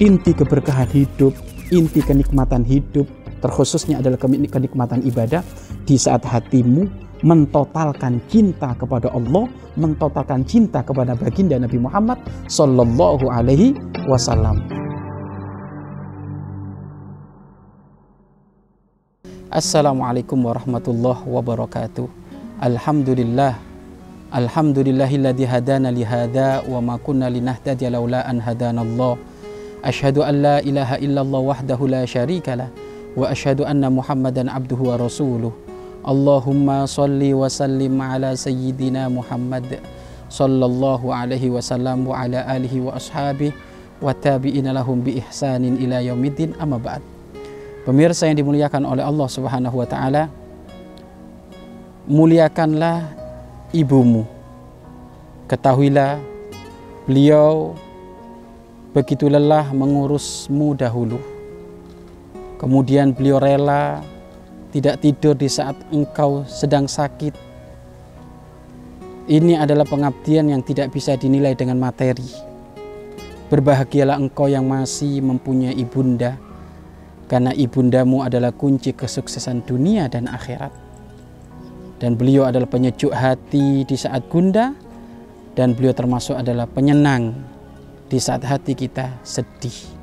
inti keberkahan hidup, inti kenikmatan hidup, terkhususnya adalah kenikmatan ibadah di saat hatimu mentotalkan cinta kepada Allah, mentotalkan cinta kepada baginda Nabi Muhammad Sallallahu Alaihi Wasallam. Assalamualaikum warahmatullahi wabarakatuh. Alhamdulillah. Alhamdulillahilladzi hadana li hadza wa ma kunna linahtadiya laula an hadanallah. Asyhadu an la ilaha illallah wahdahu la syarikalah wa asyhadu anna Muhammadan abduhu wa rasuluh. Allahumma salli wa sallim ala sayyidina Muhammad sallallahu alaihi wasallam wa ala alihi wa ashabihi wa tabi'ina lahum bi ihsanin ila yaumiddin amma. Pemirsa yang dimuliakan oleh Allah Subhanahu wa taala, muliakanlah ibumu. Ketahuilah beliau begitu lelah mengurusmu dahulu. Kemudian beliau rela tidak tidur di saat engkau sedang sakit. Ini adalah pengabdian yang tidak bisa dinilai dengan materi. Berbahagialah engkau yang masih mempunyai ibunda karena ibundamu adalah kunci kesuksesan dunia dan akhirat. Dan beliau adalah penyejuk hati di saat gunda dan beliau termasuk adalah penyenang di saat hati kita sedih.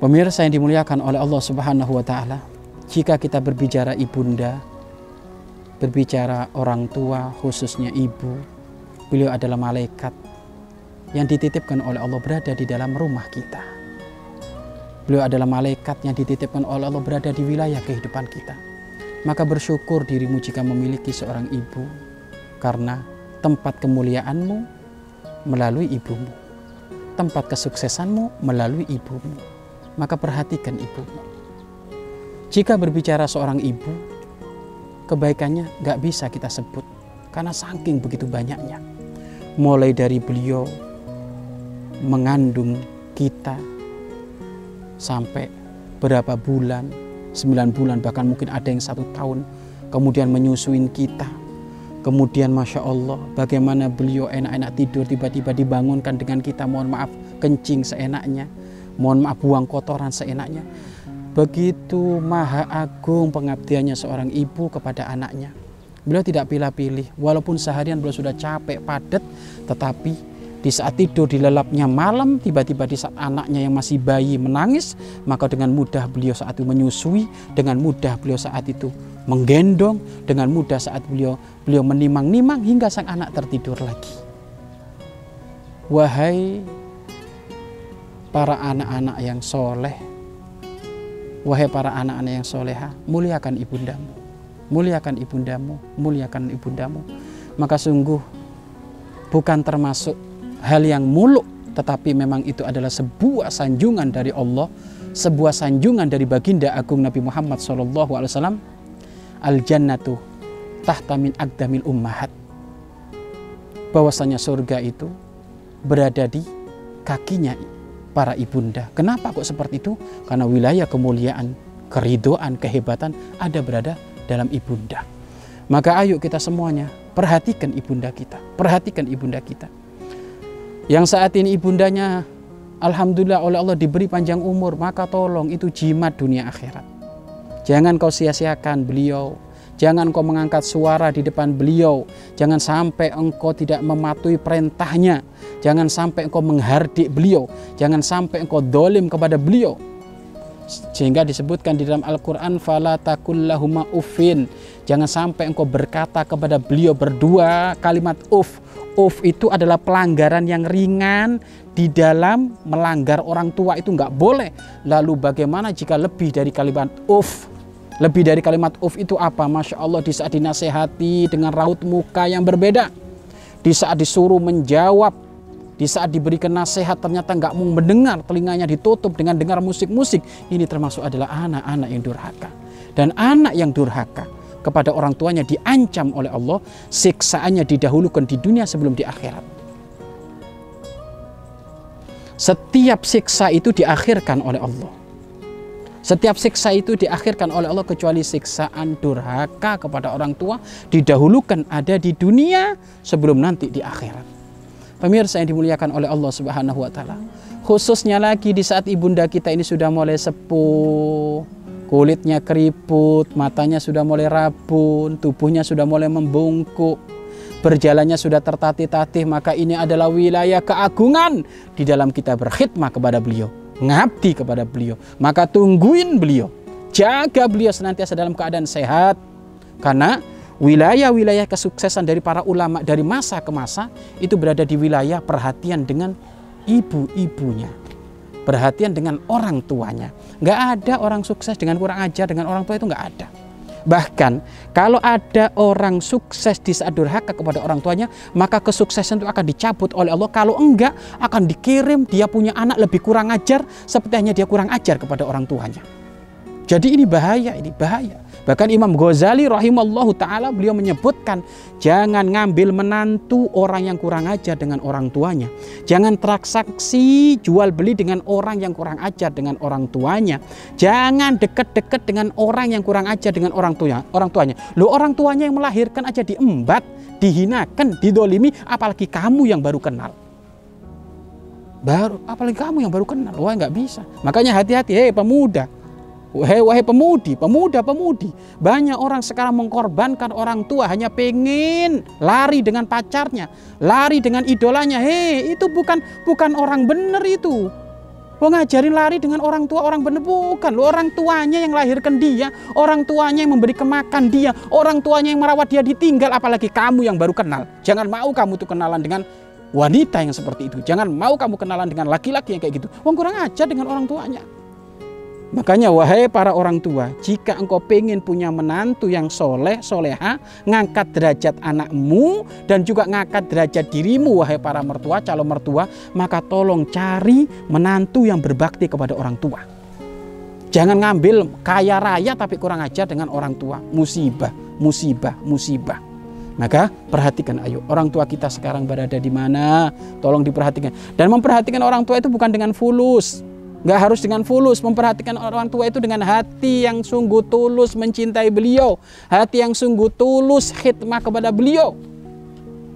Pemirsa yang dimuliakan oleh Allah Subhanahu wa taala, jika kita berbicara ibunda, berbicara orang tua, khususnya ibu, beliau adalah malaikat yang dititipkan oleh Allah berada di dalam rumah kita. Beliau adalah malaikat yang dititipkan oleh Allah berada di wilayah kehidupan kita. Maka bersyukur dirimu jika memiliki seorang ibu karena tempat kemuliaanmu melalui ibumu. Tempat kesuksesanmu melalui ibumu. Maka perhatikan ibumu. Jika berbicara seorang ibu, kebaikannya gak bisa kita sebut karena saking begitu banyaknya. Mulai dari beliau mengandung kita sampai berapa bulan, sembilan bulan, bahkan mungkin ada yang satu tahun, kemudian menyusuin kita. Kemudian Masya Allah, bagaimana beliau enak-enak tidur, tiba-tiba dibangunkan dengan kita, mohon maaf, kencing seenaknya, mohon maaf, buang kotoran seenaknya. Begitu maha agung pengabdiannya seorang ibu kepada anaknya. Beliau tidak pilih-pilih, walaupun seharian beliau sudah capek, padat, tetapi di saat tidur di lelapnya malam, tiba-tiba di saat anaknya yang masih bayi menangis, maka dengan mudah beliau saat itu menyusui, dengan mudah beliau saat itu menggendong, dengan mudah saat beliau beliau menimang-nimang hingga sang anak tertidur lagi. Wahai para anak-anak yang soleh, wahai para anak-anak yang soleha, muliakan ibundamu, muliakan ibundamu, muliakan ibundamu. Maka sungguh bukan termasuk hal yang muluk tetapi memang itu adalah sebuah sanjungan dari Allah sebuah sanjungan dari baginda agung Nabi Muhammad SAW al jannatu tahta min agdamil ummahat. Bahwasanya surga itu berada di kakinya para ibunda. Kenapa kok seperti itu? Karena wilayah kemuliaan keridoan kehebatan ada berada dalam ibunda. Maka ayo kita semuanya perhatikan ibunda kita. Perhatikan ibunda kita. Yang saat ini ibundanya Alhamdulillah oleh Allah diberi panjang umur Maka tolong itu jimat dunia akhirat Jangan kau sia-siakan beliau. Jangan kau mengangkat suara di depan beliau. Jangan sampai engkau tidak mematuhi perintahnya. Jangan sampai engkau menghardik beliau. Jangan sampai engkau dolim kepada beliau. Sehingga disebutkan di dalam Al-Quran fala takullahuma ufin jangan sampai engkau berkata kepada beliau berdua kalimat uf Uf itu adalah pelanggaran yang ringan di dalam melanggar orang tua itu nggak boleh. Lalu bagaimana jika lebih dari kalimat uf? Lebih dari kalimat uf itu apa? Masya Allah di saat dinasehati dengan raut muka yang berbeda. Di saat disuruh menjawab. Di saat diberikan nasihat ternyata nggak mau mendengar. Telinganya ditutup dengan dengar musik-musik. Ini termasuk adalah anak-anak yang durhaka. Dan anak yang durhaka kepada orang tuanya diancam oleh Allah, siksaannya didahulukan di dunia sebelum di akhirat. Setiap siksa itu diakhirkan oleh Allah. Setiap siksa itu diakhirkan oleh Allah kecuali siksaan durhaka kepada orang tua didahulukan ada di dunia sebelum nanti di akhirat. Pemirsa yang dimuliakan oleh Allah Subhanahu wa taala. Khususnya lagi di saat ibunda kita ini sudah mulai sepuh, kulitnya keriput, matanya sudah mulai rabun, tubuhnya sudah mulai membungkuk, berjalannya sudah tertatih-tatih, maka ini adalah wilayah keagungan di dalam kita berkhidmah kepada beliau, ngabdi kepada beliau. Maka tungguin beliau, jaga beliau senantiasa dalam keadaan sehat. Karena wilayah-wilayah kesuksesan dari para ulama dari masa ke masa itu berada di wilayah perhatian dengan ibu-ibunya. Perhatian dengan orang tuanya. Nggak ada orang sukses dengan kurang ajar dengan orang tua itu nggak ada. Bahkan kalau ada orang sukses di saat durhaka kepada orang tuanya, maka kesuksesan itu akan dicabut oleh Allah. Kalau enggak, akan dikirim dia punya anak lebih kurang ajar, seperti hanya dia kurang ajar kepada orang tuanya. Jadi ini bahaya, ini bahaya. Bahkan Imam Ghazali rahimallahu taala beliau menyebutkan jangan ngambil menantu orang yang kurang ajar dengan orang tuanya. Jangan transaksi jual beli dengan orang yang kurang ajar dengan orang tuanya. Jangan deket-deket dengan orang yang kurang ajar dengan orang tuanya. Orang tuanya. Lo orang tuanya yang melahirkan aja diembat, dihinakan, didolimi, apalagi kamu yang baru kenal baru apalagi kamu yang baru kenal wah nggak bisa makanya hati-hati hei pemuda Wahai, wahai pemudi, pemuda-pemudi, banyak orang sekarang mengkorbankan orang tua hanya pengen lari dengan pacarnya, lari dengan idolanya. Hei, itu bukan bukan orang bener itu. Lo ngajarin lari dengan orang tua orang bener bukan. Lo orang tuanya yang lahirkan dia, orang tuanya yang memberi kemakan dia, orang tuanya yang merawat dia ditinggal. Apalagi kamu yang baru kenal. Jangan mau kamu tuh kenalan dengan wanita yang seperti itu. Jangan mau kamu kenalan dengan laki-laki yang kayak gitu. Wong kurang aja dengan orang tuanya. Makanya wahai para orang tua, jika engkau pengen punya menantu yang soleh, soleha, ngangkat derajat anakmu dan juga ngangkat derajat dirimu wahai para mertua, calon mertua, maka tolong cari menantu yang berbakti kepada orang tua. Jangan ngambil kaya raya tapi kurang ajar dengan orang tua. Musibah, musibah, musibah. Maka perhatikan ayo orang tua kita sekarang berada di mana? Tolong diperhatikan. Dan memperhatikan orang tua itu bukan dengan fulus, Gak harus dengan fulus memperhatikan orang tua itu dengan hati yang sungguh tulus mencintai beliau, hati yang sungguh tulus khidmah kepada beliau.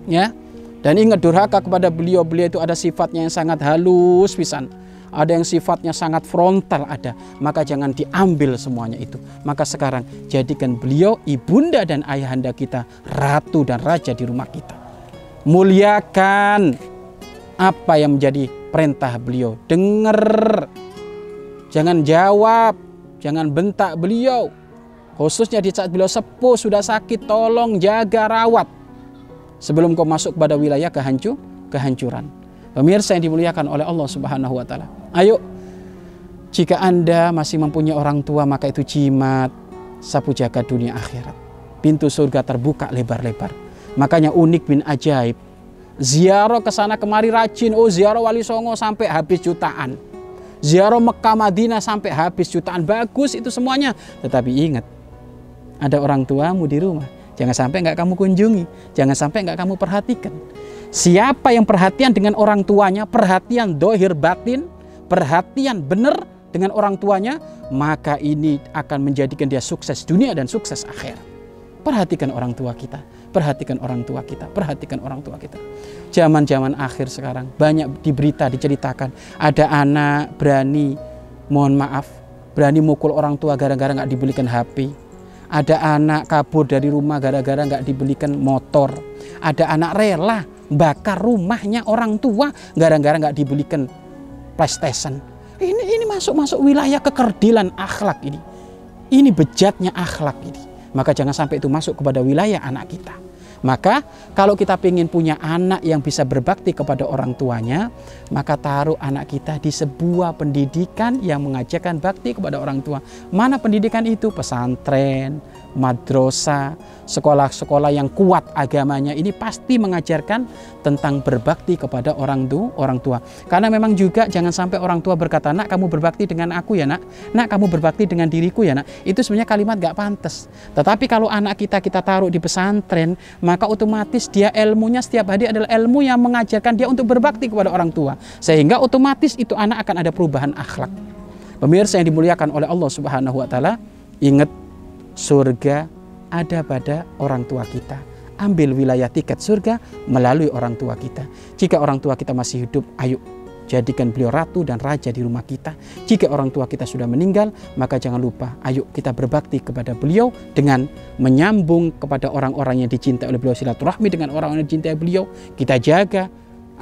Ya. Dan ingat durhaka kepada beliau, beliau itu ada sifatnya yang sangat halus pisan. Ada yang sifatnya sangat frontal ada, maka jangan diambil semuanya itu. Maka sekarang jadikan beliau ibunda dan ayahanda kita, ratu dan raja di rumah kita. Muliakan apa yang menjadi perintah beliau. Dengar. Jangan jawab, jangan bentak beliau. Khususnya di saat beliau sepuh sudah sakit, tolong jaga rawat. Sebelum kau masuk pada wilayah kehancur, kehancuran. Pemirsa yang dimuliakan oleh Allah Subhanahu wa taala. Ayo jika Anda masih mempunyai orang tua maka itu jimat sapu jaga dunia akhirat. Pintu surga terbuka lebar-lebar. Makanya unik bin ajaib Ziarah ke sana kemari rajin. Oh, ziarah Wali Songo sampai habis jutaan. Ziarah Mekah Madinah sampai habis jutaan. Bagus itu semuanya. Tetapi ingat, ada orang tuamu di rumah. Jangan sampai nggak kamu kunjungi. Jangan sampai nggak kamu perhatikan. Siapa yang perhatian dengan orang tuanya, perhatian dohir batin, perhatian benar dengan orang tuanya, maka ini akan menjadikan dia sukses dunia dan sukses akhir. Perhatikan orang tua kita perhatikan orang tua kita, perhatikan orang tua kita. Zaman-zaman akhir sekarang banyak di berita diceritakan ada anak berani, mohon maaf, berani mukul orang tua gara-gara nggak dibelikan HP. Ada anak kabur dari rumah gara-gara nggak dibelikan motor. Ada anak rela bakar rumahnya orang tua gara-gara nggak dibelikan PlayStation. Ini ini masuk masuk wilayah kekerdilan akhlak ini. Ini bejatnya akhlak ini. Maka jangan sampai itu masuk kepada wilayah anak kita. Maka kalau kita ingin punya anak yang bisa berbakti kepada orang tuanya, maka taruh anak kita di sebuah pendidikan yang mengajarkan bakti kepada orang tua. Mana pendidikan itu? Pesantren, madrasah, sekolah-sekolah yang kuat agamanya ini pasti mengajarkan tentang berbakti kepada orang tua, orang tua. Karena memang juga jangan sampai orang tua berkata, "Nak, kamu berbakti dengan aku ya, Nak. Nak, kamu berbakti dengan diriku ya, Nak." Itu sebenarnya kalimat gak pantas. Tetapi kalau anak kita kita taruh di pesantren, otomatis dia ilmunya setiap hari adalah ilmu yang mengajarkan dia untuk berbakti kepada orang tua. Sehingga otomatis itu anak akan ada perubahan akhlak. Pemirsa yang dimuliakan oleh Allah Subhanahu wa taala, ingat surga ada pada orang tua kita, ambil wilayah tiket surga melalui orang tua kita. Jika orang tua kita masih hidup, ayo jadikan beliau ratu dan raja di rumah kita. Jika orang tua kita sudah meninggal, maka jangan lupa, ayo kita berbakti kepada beliau dengan menyambung kepada orang-orang yang dicintai oleh beliau silaturahmi dengan orang-orang yang dicintai beliau. Kita jaga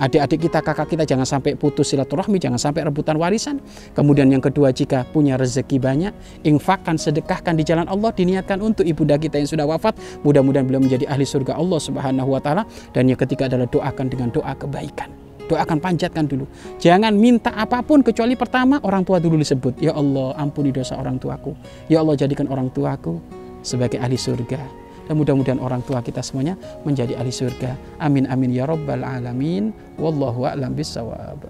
adik-adik kita, kakak kita jangan sampai putus silaturahmi, jangan sampai rebutan warisan. Kemudian yang kedua, jika punya rezeki banyak, infakkan, sedekahkan di jalan Allah, diniatkan untuk ibunda kita yang sudah wafat. Mudah-mudahan beliau menjadi ahli surga Allah Subhanahu wa taala. Dan yang ketiga adalah doakan dengan doa kebaikan doakan panjatkan dulu. Jangan minta apa pun kecuali pertama orang tua dulu disebut. Ya Allah, ampuni dosa orang tuaku. Ya Allah, jadikan orang tuaku sebagai ahli surga. Dan mudah-mudahan orang tua kita semuanya menjadi ahli surga. Amin amin ya rabbal alamin. Wallahu a'lam bisawab.